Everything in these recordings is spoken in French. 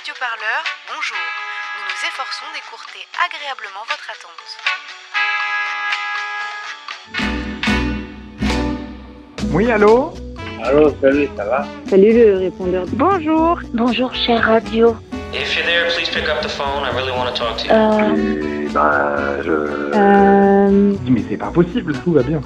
radioparleur, bonjour. Nous nous efforçons d'écourter agréablement votre attente. Oui, allô Allô, salut, ça va Salut le répondeur. Bonjour. Bonjour, chère radio. If you're there, please pick up the phone. I really want to talk to you. Euh, Et ben, je... Euh, Mais c'est pas possible, tout va bien.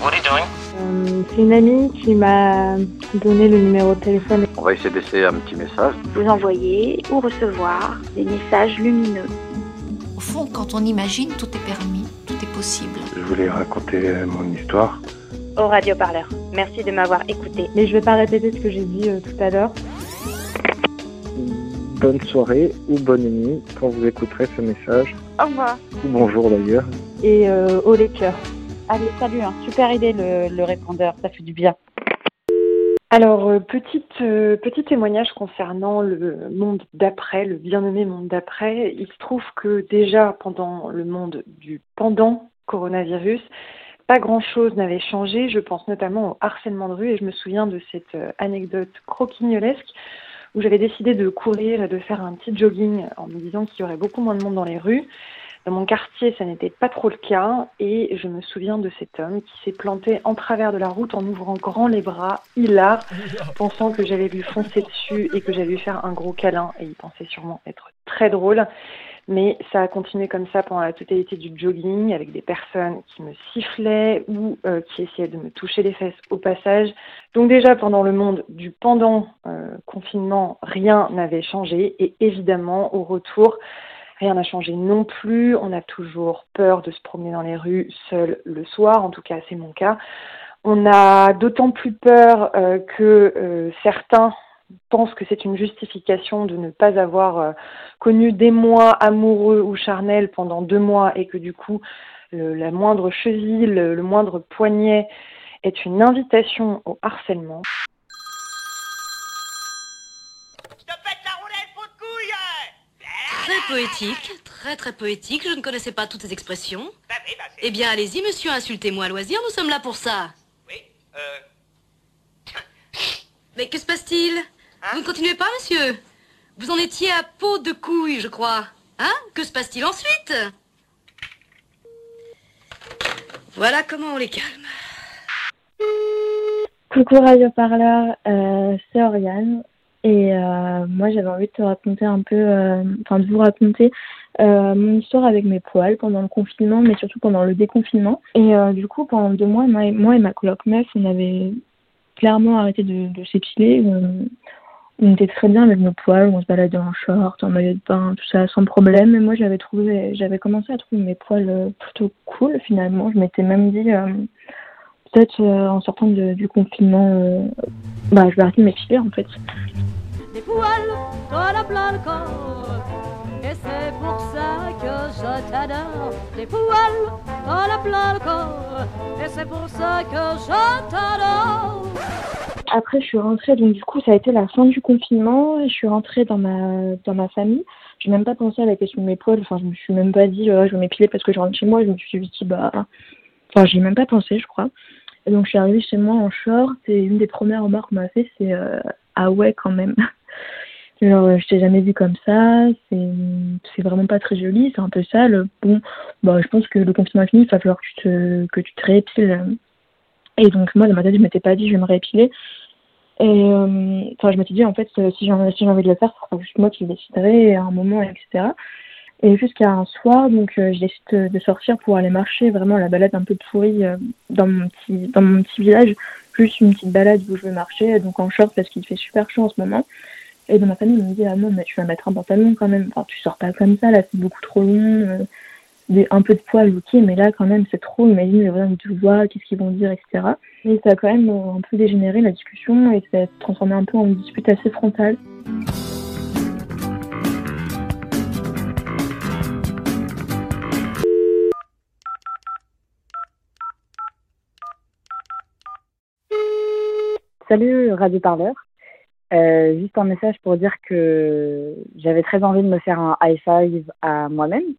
What are you doing? Euh, c'est une amie qui m'a donné le numéro de téléphone. On va essayer de laisser un petit message. vous envoyez ou recevoir des messages lumineux. Au fond, quand on imagine, tout est permis, tout est possible. Je voulais raconter mon histoire. Au radioparleur. Merci de m'avoir écouté. Mais je vais pas répéter ce que j'ai dit euh, tout à l'heure. Bonne soirée ou bonne nuit quand vous écouterez ce message. Au revoir. Ou bonjour d'ailleurs. Et euh, au lecteur. Allez, salut. hein. Super idée le, répondeur. Ça fait du bien. Alors, euh, euh, petit témoignage concernant le monde d'après, le bien nommé monde d'après. Il se trouve que déjà pendant le monde du pendant coronavirus, pas grand-chose n'avait changé. Je pense notamment au harcèlement de rue et je me souviens de cette euh, anecdote croquignolesque où j'avais décidé de courir et de faire un petit jogging en me disant qu'il y aurait beaucoup moins de monde dans les rues. Dans mon quartier, ça n'était pas trop le cas et je me souviens de cet homme qui s'est planté en travers de la route en ouvrant grand les bras, hilar, pensant que j'allais lui foncer dessus et que j'allais lui faire un gros câlin et il pensait sûrement être très drôle. Mais ça a continué comme ça pendant la totalité du jogging avec des personnes qui me sifflaient ou euh, qui essayaient de me toucher les fesses au passage. Donc déjà pendant le monde du pendant euh, confinement, rien n'avait changé et évidemment au retour, Rien n'a changé non plus. On a toujours peur de se promener dans les rues seul le soir. En tout cas, c'est mon cas. On a d'autant plus peur euh, que euh, certains pensent que c'est une justification de ne pas avoir euh, connu des mois amoureux ou charnels pendant deux mois et que du coup, la moindre cheville, le, le moindre poignet est une invitation au harcèlement. Très poétique, très très poétique. Je ne connaissais pas toutes ces expressions. Eh bien, allez-y, monsieur, insultez-moi à loisir. Nous sommes là pour ça. Mais que se passe-t-il? Vous ne continuez pas, monsieur? Vous en étiez à peau de couille, je crois. Hein? Que se passe-t-il ensuite? Voilà comment on les calme. Coucou Radio Parleur, euh, c'est Oriane. Et euh, moi, j'avais envie de te raconter un peu, euh, enfin de vous raconter euh, mon histoire avec mes poils pendant le confinement, mais surtout pendant le déconfinement. Et du coup, pendant deux mois, moi et, ma coloc meuf, on avait clairement arrêté de, de s'épiler. On, était très bien avec nos poils, on se baladait en short, en maillot de bain, tout ça sans problème. Et moi, j'avais trouvé, j'avais commencé à trouver mes poils plutôt cool finalement. Je m'étais même dit, peut-être en sortant du confinement, bah, je vais arrêter de m'épiler en fait. La. Et c'est pour ça que je t'adore. Des poils la. Et c'est pour ça que je t'adore. Après, je suis rentrée, donc du coup, ça a été la fin du confinement. Je suis rentrée dans ma, dans ma famille. J'ai même pas pensé à la question de mes poils. Enfin, je me suis même pas dit, euh, je vais m'épiler parce que je rentre chez moi. Je me suis dit, bah. Enfin, j'ai même pas pensé, je crois. Et donc, je suis arrivée chez moi en short. Et une des premières remarques qu'on m'a fait, c'est, euh, ah ouais, quand même. Genre, euh, je t'ai jamais vu comme ça. C'est, c'est vraiment pas très joli. C'est un peu sale. Bon, bah, je pense que le est fini. Il va falloir que tu te, que tu te réépiles. Et donc, moi, dans ma tête, je m'étais pas dit, je vais me réépiler. Et euh, enfin, je m'étais dit, en fait, euh, si j'ai envie de le faire, ce sera juste moi qui déciderai à un moment, etc. Et jusqu'à un soir, donc, euh, je décide de, de sortir pour aller marcher vraiment la balade un peu pourrie euh, dans, mon petit, dans mon petit village. Juste une petite balade où je vais marcher, donc en short parce qu'il fait super chaud en ce moment. Et dans ma famille, ils me dit, ah non, mais tu vas mettre un pantalon quand même. Enfin, tu sors pas comme ça, là, c'est beaucoup trop long. euh, un peu de poils, ok, mais là, quand même, c'est trop. Imagine, les voisins te voient, qu'est-ce qu'ils vont dire, etc. Et ça a quand même euh, un peu dégénéré la discussion et ça s'est transformé un peu en une dispute assez frontale. Salut Radio Parleur. Euh, juste un message pour dire que j'avais très envie de me faire un high five à moi-même.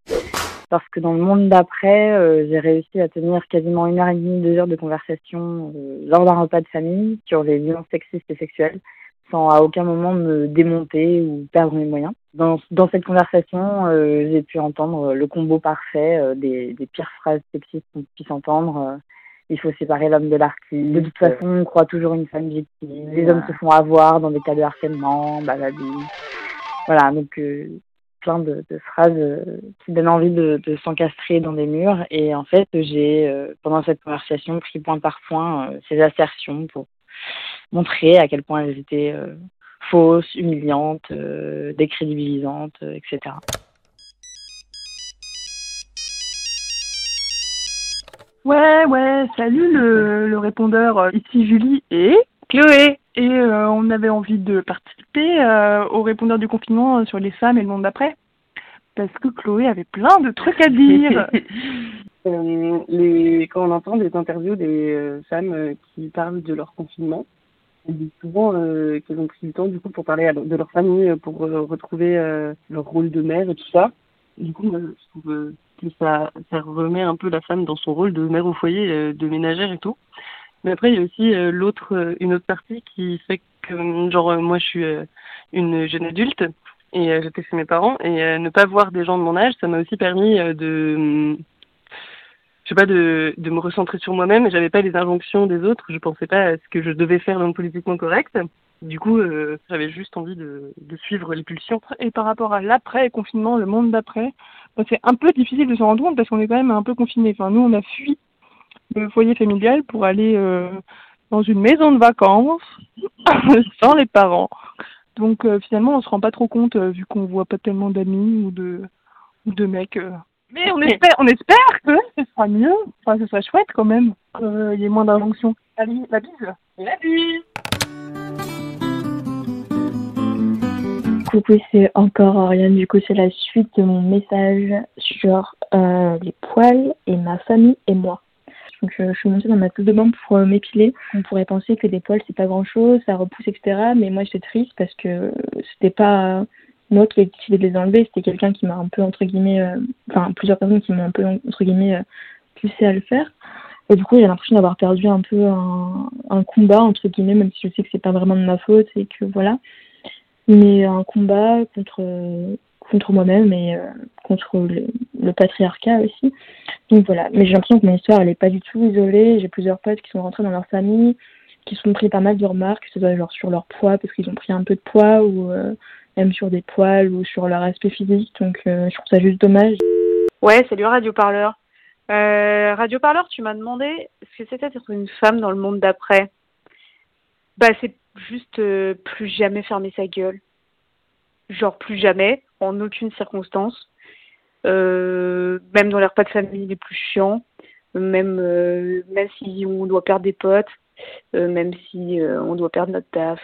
Parce que dans le monde d'après, euh, j'ai réussi à tenir quasiment une heure et demie, deux heures de conversation euh, lors d'un repas de famille sur les violences sexistes et sexuelles, sans à aucun moment me démonter ou perdre mes moyens. dans, cette conversation, j'ai pu entendre le combo parfait des pires phrases sexistes qu'on puisse entendre. Il faut séparer l'homme de l'artiste. De toute façon, on croit toujours une femme victime. Les hommes se font avoir dans des cas de harcèlement, baladi. Voilà, donc euh, plein de, de phrases euh, qui donnent envie de, de s'encastrer dans des murs. Et en fait, j'ai, euh, pendant cette conversation, pris point par point ces assertions pour montrer à quel point elles étaient fausses, humiliantes, décrédibilisantes, etc. Ouais, ouais, salut le, le répondeur, euh, ici Julie et Chloé. Et euh, on avait envie de participer euh, au répondeur du confinement euh, sur les femmes et le monde d'après. Parce que Chloé avait plein de trucs à dire. Euh, les, quand on entend des interviews des femmes qui parlent de leur confinement, elles disent souvent euh, qu'elles ont pris du temps du coup pour parler à- de leur famille, pour euh, retrouver euh, leur rôle de mère et tout ça. Du coup, je trouve euh, que ça, remet un peu la femme dans son rôle de mère au foyer, euh, de ménagère et tout. Mais après, il y a aussi euh, l'autre, une autre partie qui fait que, genre, moi, je suis une jeune adulte et j'étais chez mes parents et ne pas voir des gens de mon âge, ça m'a aussi permis de, je sais pas, de, de me recentrer sur moi-même j'avais pas les injonctions des autres, je pensais pas à ce que je devais faire dans le politiquement correct. Du coup, euh, j'avais juste envie de, de suivre les pulsions. Et par rapport à l'après-confinement, le monde d'après, bah, c'est un peu difficile de se rendre compte parce qu'on est quand même un peu confiné. Enfin, nous, on a fui le foyer familial pour aller euh, dans une maison de vacances sans les parents. Donc euh, finalement, on se rend pas trop compte vu qu'on voit pas tellement d'amis ou de ou de mecs. Mais on espère, on espère que ce sera mieux. Enfin, ce sera chouette quand même. qu'il y ait moins d'injonctions. Allez, la bise. La bise. Coucou, c'est encore Oriane. Du coup, c'est la suite de mon message sur euh, les poils et ma famille et moi. Donc, je, je suis montée dans ma salle de bain pour euh, m'épiler. On pourrait penser que des poils, c'est pas grand chose, ça repousse, etc. Mais moi, j'étais triste parce que c'était pas moi qui ai décidé de les enlever, c'était quelqu'un qui m'a un peu, entre guillemets, euh, enfin, plusieurs personnes qui m'ont un peu, entre guillemets, euh, poussé à le faire. Et du coup, j'ai l'impression d'avoir perdu un peu un, un combat, entre guillemets, même si je sais que c'est pas vraiment de ma faute et que voilà mais un combat contre contre moi-même et euh, contre le, patriarcat aussi. Donc voilà, mais j'ai l'impression que mon histoire elle est pas du tout isolée. J'ai plusieurs potes qui sont rentrés dans leur famille, qui sont pris pas mal de remarques, que ce soit sur leur poids parce qu'ils ont pris un peu de poids ou euh, même sur des poils ou sur leur aspect physique. Donc euh, je trouve ça juste dommage. Ouais, salut Radio Parleur. Radio Parleur, tu m'as demandé ce que c'était d'être une femme dans le monde d'après. Bah, c'est juste euh, plus jamais fermer sa gueule. Genre plus jamais, en aucune circonstance. Euh, même dans les repas de famille les plus chiants, même euh, même si on doit perdre des potes, même si on doit perdre notre taf,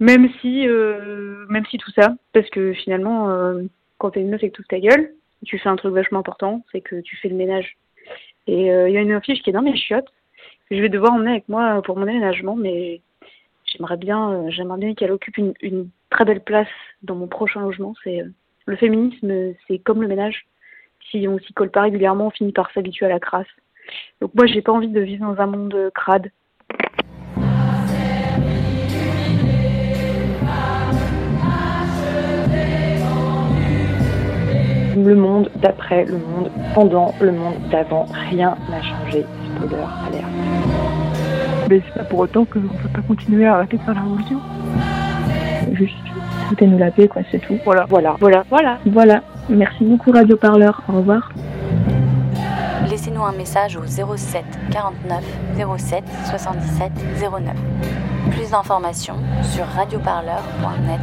même si même si tout ça, parce que finalement, quand t'es une meuf et que tu ta gueule, tu fais un truc vachement important, c'est que tu fais le ménage. Et il y a une affiche qui est dans mes chiottes, je vais devoir emmener avec moi pour mon déménagement, mais j'aimerais bien, euh, j'aimerais bien qu'elle occupe une, très belle place dans mon prochain logement. C'est euh, le féminisme, c'est comme le ménage. Si on s'y colle pas régulièrement, on finit par s'habituer à la crasse. Donc moi, j'ai pas envie de vivre dans un monde euh, crade. Le monde d'après, le monde pendant, le monde d'avant, rien n'a changé. Spoiler, alerte. Mais c'est pas pour autant qu'on peut pas continuer à arrêter de faire la révolution. Juste foutez-nous la paix, quoi, c'est tout. Voilà, voilà, voilà, voilà. Voilà. Merci beaucoup Radio Parleur. Au revoir. Laissez-nous un message au 07 49 07 77 09. Plus d'informations sur radioparleur.net.